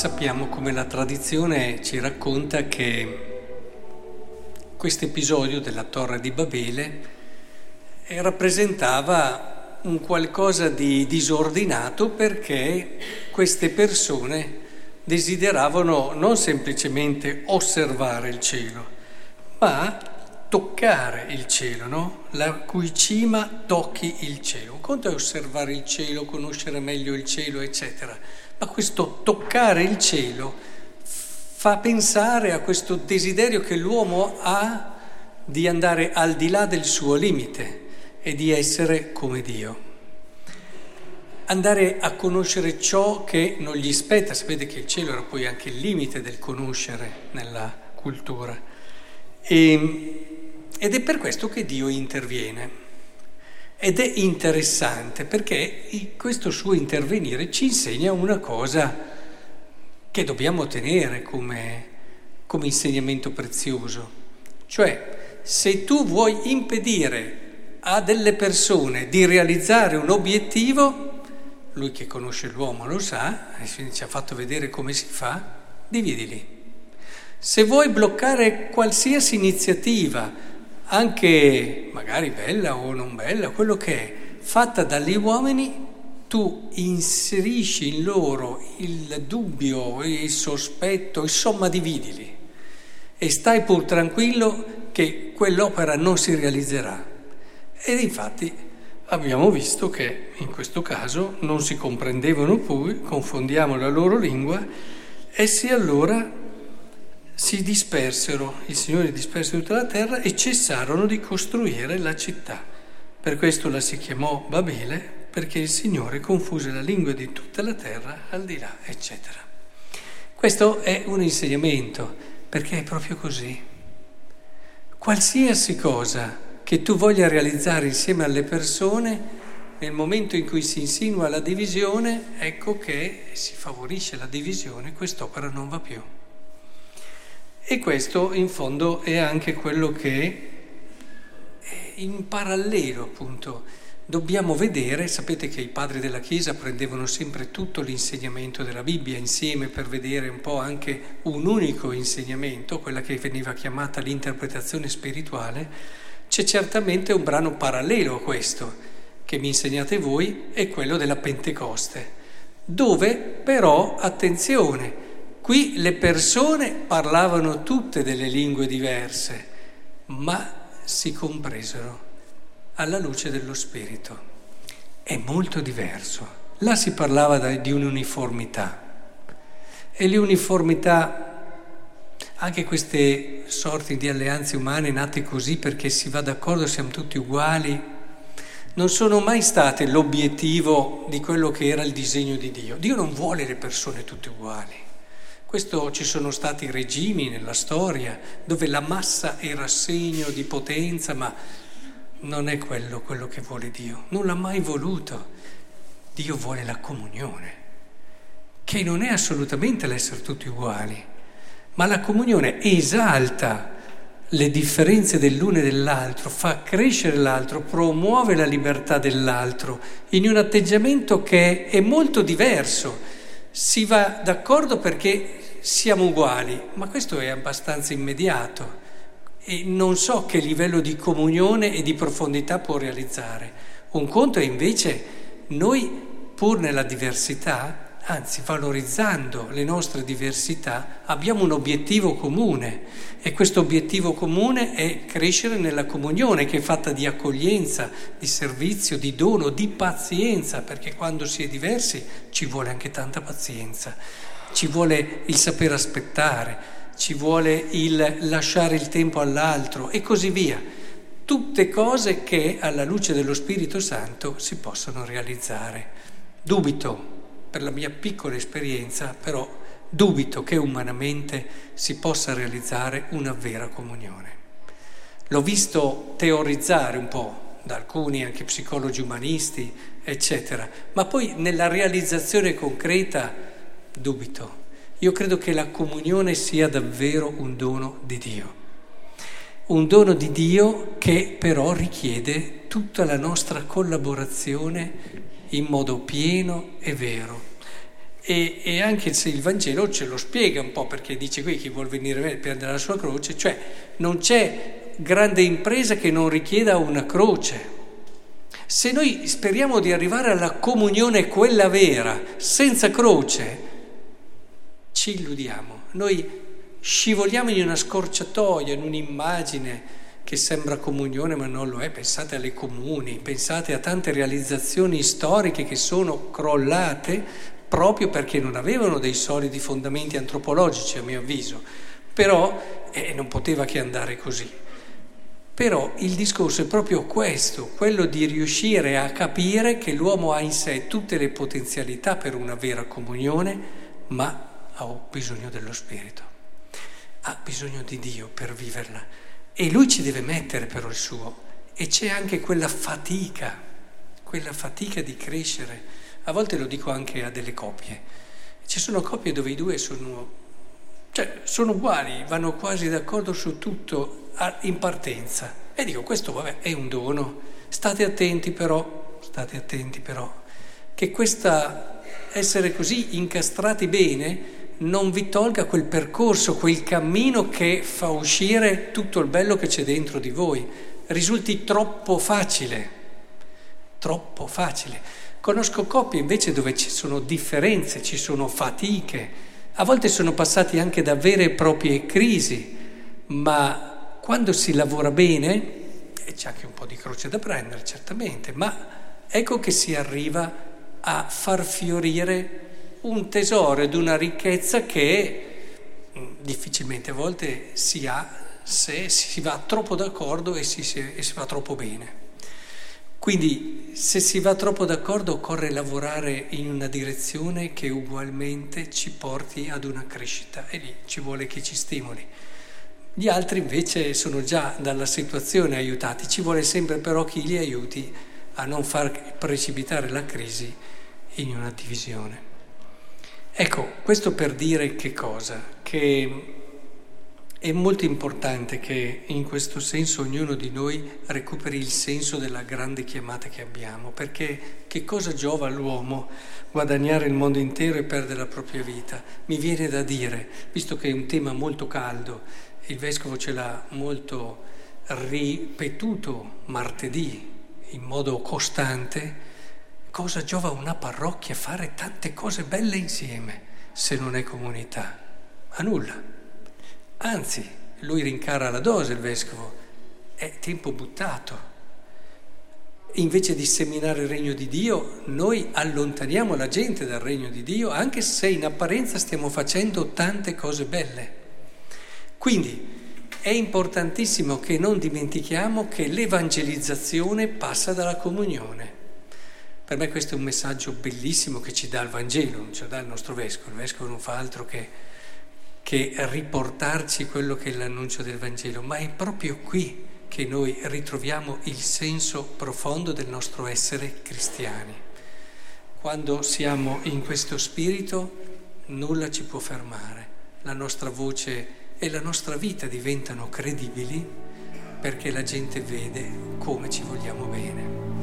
sappiamo come la tradizione ci racconta che questo episodio della Torre di Babele rappresentava un qualcosa di disordinato perché queste persone desideravano non semplicemente osservare il cielo, ma toccare il cielo, no? la cui cima tocchi il cielo. Un conto è osservare il cielo, conoscere meglio il cielo, eccetera ma questo toccare il cielo fa pensare a questo desiderio che l'uomo ha di andare al di là del suo limite e di essere come Dio. Andare a conoscere ciò che non gli spetta, sapete che il cielo era poi anche il limite del conoscere nella cultura. E, ed è per questo che Dio interviene. Ed è interessante perché questo suo intervenire ci insegna una cosa che dobbiamo tenere come, come insegnamento prezioso. Cioè, se tu vuoi impedire a delle persone di realizzare un obiettivo, lui che conosce l'uomo lo sa, ci ha fatto vedere come si fa, dividili. Se vuoi bloccare qualsiasi iniziativa, anche magari bella o non bella, quello che è, fatta dagli uomini, tu inserisci in loro il dubbio, il sospetto, insomma dividili e stai pur tranquillo che quell'opera non si realizzerà. Ed infatti abbiamo visto che in questo caso non si comprendevano più, confondiamo la loro lingua, essi allora si dispersero, il Signore disperse tutta la terra e cessarono di costruire la città. Per questo la si chiamò Babele, perché il Signore confuse la lingua di tutta la terra al di là, eccetera. Questo è un insegnamento, perché è proprio così. Qualsiasi cosa che tu voglia realizzare insieme alle persone, nel momento in cui si insinua la divisione, ecco che si favorisce la divisione, quest'opera non va più. E questo in fondo è anche quello che in parallelo appunto dobbiamo vedere, sapete che i padri della Chiesa prendevano sempre tutto l'insegnamento della Bibbia insieme per vedere un po' anche un unico insegnamento, quella che veniva chiamata l'interpretazione spirituale, c'è certamente un brano parallelo a questo che mi insegnate voi, è quello della Pentecoste, dove però, attenzione, Qui le persone parlavano tutte delle lingue diverse, ma si compresero alla luce dello Spirito. È molto diverso. Là si parlava di un'uniformità e l'uniformità, anche queste sorti di alleanze umane nate così perché si va d'accordo, siamo tutti uguali, non sono mai state l'obiettivo di quello che era il disegno di Dio. Dio non vuole le persone tutte uguali. Questo ci sono stati regimi nella storia dove la massa era segno di potenza, ma non è quello, quello che vuole Dio. Non l'ha mai voluto. Dio vuole la comunione, che non è assolutamente l'essere tutti uguali, ma la comunione esalta le differenze dell'uno e dell'altro, fa crescere l'altro, promuove la libertà dell'altro in un atteggiamento che è molto diverso. Si va d'accordo perché siamo uguali, ma questo è abbastanza immediato e non so che livello di comunione e di profondità può realizzare. Un conto è invece noi, pur nella diversità, anzi valorizzando le nostre diversità, abbiamo un obiettivo comune e questo obiettivo comune è crescere nella comunione che è fatta di accoglienza, di servizio, di dono, di pazienza, perché quando si è diversi ci vuole anche tanta pazienza ci vuole il saper aspettare, ci vuole il lasciare il tempo all'altro e così via. Tutte cose che alla luce dello Spirito Santo si possono realizzare. Dubito, per la mia piccola esperienza, però dubito che umanamente si possa realizzare una vera comunione. L'ho visto teorizzare un po' da alcuni anche psicologi umanisti, eccetera, ma poi nella realizzazione concreta dubito. Io credo che la comunione sia davvero un dono di Dio. Un dono di Dio che però richiede tutta la nostra collaborazione in modo pieno e vero. E, e, anche se il Vangelo ce lo spiega un po' perché dice qui chi vuol venire a me prendere la sua croce, cioè non c'è grande impresa che non richieda una croce. Se noi speriamo di arrivare alla comunione quella vera, senza croce, ci illudiamo. Noi scivoliamo in una scorciatoia, in un'immagine che sembra comunione ma non lo è. Pensate alle comuni, pensate a tante realizzazioni storiche che sono crollate proprio perché non avevano dei solidi fondamenti antropologici, a mio avviso. Però eh, non poteva che andare così. Però il discorso è proprio questo, quello di riuscire a capire che l'uomo ha in sé tutte le potenzialità per una vera comunione, ma ha bisogno dello Spirito ha bisogno di Dio per viverla e lui ci deve mettere però il suo e c'è anche quella fatica, quella fatica di crescere. A volte lo dico anche a delle coppie. Ci sono coppie dove i due sono, cioè, sono uguali, vanno quasi d'accordo su tutto in partenza. E dico, questo vabbè, è un dono. State attenti però, state attenti però, che questa essere così incastrati bene non vi tolga quel percorso, quel cammino che fa uscire tutto il bello che c'è dentro di voi. Risulti troppo facile, troppo facile. Conosco coppie invece dove ci sono differenze, ci sono fatiche, a volte sono passati anche da vere e proprie crisi, ma quando si lavora bene, e c'è anche un po' di croce da prendere certamente, ma ecco che si arriva a far fiorire un tesoro ed una ricchezza che mm, difficilmente a volte si ha se si va troppo d'accordo e si, si, e si va troppo bene. Quindi se si va troppo d'accordo occorre lavorare in una direzione che ugualmente ci porti ad una crescita e lì ci vuole chi ci stimoli. Gli altri invece sono già dalla situazione aiutati, ci vuole sempre però chi li aiuti a non far precipitare la crisi in una divisione. Ecco, questo per dire che cosa? Che è molto importante che in questo senso ognuno di noi recuperi il senso della grande chiamata che abbiamo, perché che cosa giova all'uomo guadagnare il mondo intero e perdere la propria vita? Mi viene da dire, visto che è un tema molto caldo, il vescovo ce l'ha molto ripetuto martedì in modo costante, Cosa giova una parrocchia fare tante cose belle insieme se non è comunità? A nulla. Anzi, lui rincara la dose, il vescovo, è tempo buttato. Invece di seminare il regno di Dio, noi allontaniamo la gente dal regno di Dio, anche se in apparenza stiamo facendo tante cose belle. Quindi è importantissimo che non dimentichiamo che l'evangelizzazione passa dalla comunione. Per me questo è un messaggio bellissimo che ci dà il Vangelo, non ce lo dà il nostro Vescovo. Il Vescovo non fa altro che, che riportarci quello che è l'annuncio del Vangelo, ma è proprio qui che noi ritroviamo il senso profondo del nostro essere cristiani. Quando siamo in questo spirito nulla ci può fermare, la nostra voce e la nostra vita diventano credibili perché la gente vede come ci vogliamo bene.